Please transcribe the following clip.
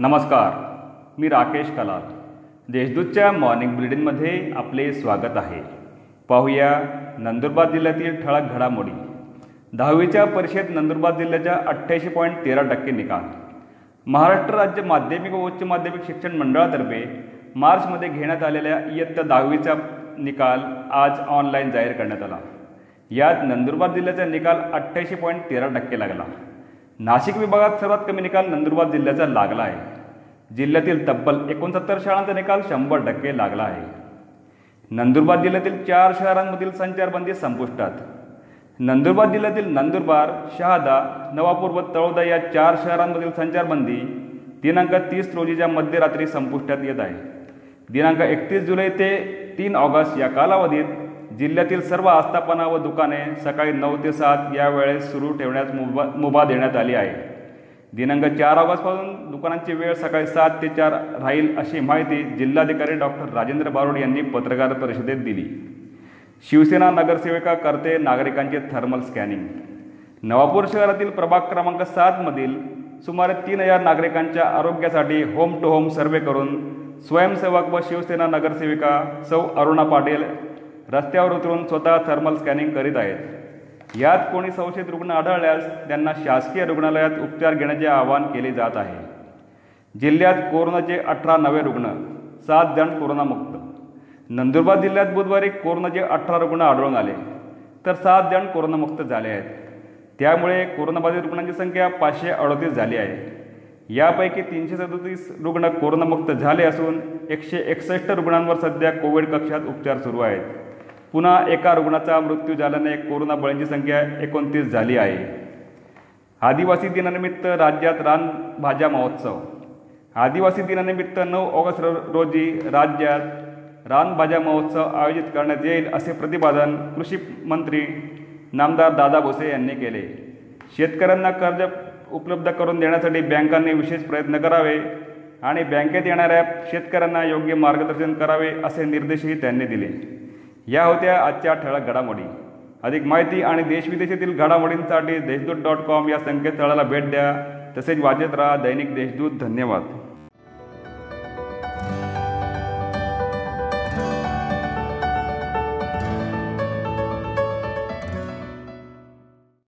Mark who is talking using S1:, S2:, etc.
S1: नमस्कार मी राकेश कलाल देशदूतच्या मॉर्निंग बुलेटिनमध्ये आपले स्वागत आहे. पाहूया नंदुरबार जिल्ह्यातील ठळक घडामोडी. दहावीच्या परीक्षेत नंदुरबार जिल्ह्याच्या अठ्ठ्याऐंशी पॉईंट तेरा टक्के निकाल. महाराष्ट्र राज्य माध्यमिक व उच्च माध्यमिक शिक्षण मंडळातर्फे मार्चमध्ये घेण्यात आलेल्या इयत्ता दहावीचा निकाल आज ऑनलाईन जाहीर करण्यात आला. यात नंदुरबार जिल्ह्याचा निकाल अठ्ठ्याऐंशी पॉईंट तेरा टक्के लागला. नाशिक विभागात सर्वात कमी निकाल नंदुरबार जिल्ह्याचा लागला आहे. जिल्ह्यातील तब्बल एकोणसत्तर शाळांचा निकाल शंभर टक्के लागला आहे. नंदुरबार जिल्ह्यातील चार शहरांमधील संचारबंदी संपुष्टात. नंदुरबार जिल्ह्यातील नंदुरबार शहादा नवापूर व तळोदा या चार शहरांमधील संचारबंदी दिनांक तीस रोजीच्या मध्यरात्री संपुष्टात येत आहे. दिनांक एकतीस जुलै ते तीन ऑगस्ट या कालावधीत जिल्ह्यातील सर्व आस्थापना व दुकाने सकाळी नऊ ते सात या वेळेस सुरू ठेवण्यास मुभा मुभा देण्यात आली आहे. दिनांक चार ऑगस्टपासून दुकानांची वेळ सकाळी सात ते चार राहील अशी माहिती जिल्हाधिकारी डॉक्टर राजेंद्र बारोड यांनी पत्रकार परिषदेत दिली. शिवसेना नगरसेविका करते नागरिकांचे थर्मल स्कॅनिंग. नवापूर शहरातील प्रभाग क्रमांक सातमधील सुमारे तीन हजार नागरिकांच्या आरोग्यासाठी होम टू होम सर्वे करून स्वयंसेवक व शिवसेना नगरसेविका सौ अरुणा पाटील रस्त्यावर उतरून स्वतः थर्मल स्कॅनिंग करीत आहेत. यात कोणी संशयित रुग्ण आढळल्यास त्यांना शासकीय रुग्णालयात उपचार घेण्याचे आवाहन केले जात आहे. जिल्ह्यात कोरोनाचे अठरा नवे रुग्ण सात जण कोरोनामुक्त. नंदुरबार जिल्ह्यात बुधवारी कोरोनाचे अठरा रुग्ण आढळून आले. तर सात जण कोरोनामुक्त झाले आहेत. त्यामुळे कोरोनाबाधित रुग्णांची संख्या पाचशे अडतीस झाली आहे. यापैकी तीनशे सदतीस रुग्ण कोरोनामुक्त झाले असून एकशे एकसष्ट रुग्णांवर सध्या कोविड कक्षात उपचार सुरू आहेत. पुन्हा एका रुग्णाचा मृत्यू झाल्याने कोरोना बळींची संख्या एकोणतीस झाली आहे. आदिवासी दिनानिमित्त राज्यात रानभाज्या महोत्सव. आदिवासी दिनानिमित्त नऊ ऑगस्ट रोजी राज्यात रानभाज्या महोत्सव आयोजित करण्यात येईल असे प्रतिपादन कृषी मंत्री नामदार दादा भोसे यांनी केले. शेतकऱ्यांना कर्ज उपलब्ध करून देण्यासाठी बँकांनी विशेष प्रयत्न करावे आणि बँकेत येणाऱ्या शेतकऱ्यांना योग्य मार्गदर्शन करावे असे निर्देशही त्यांनी दिले. या होत्या आजच्या ठळक घडामोडी. अधिक माहिती आणि देशविदेशातील घडामोडींसाठी देशदूत डॉट कॉम या संकेतस्थळाला भेट द्या. तसेच वाजत राहा दैनिक देशदूत. धन्यवाद.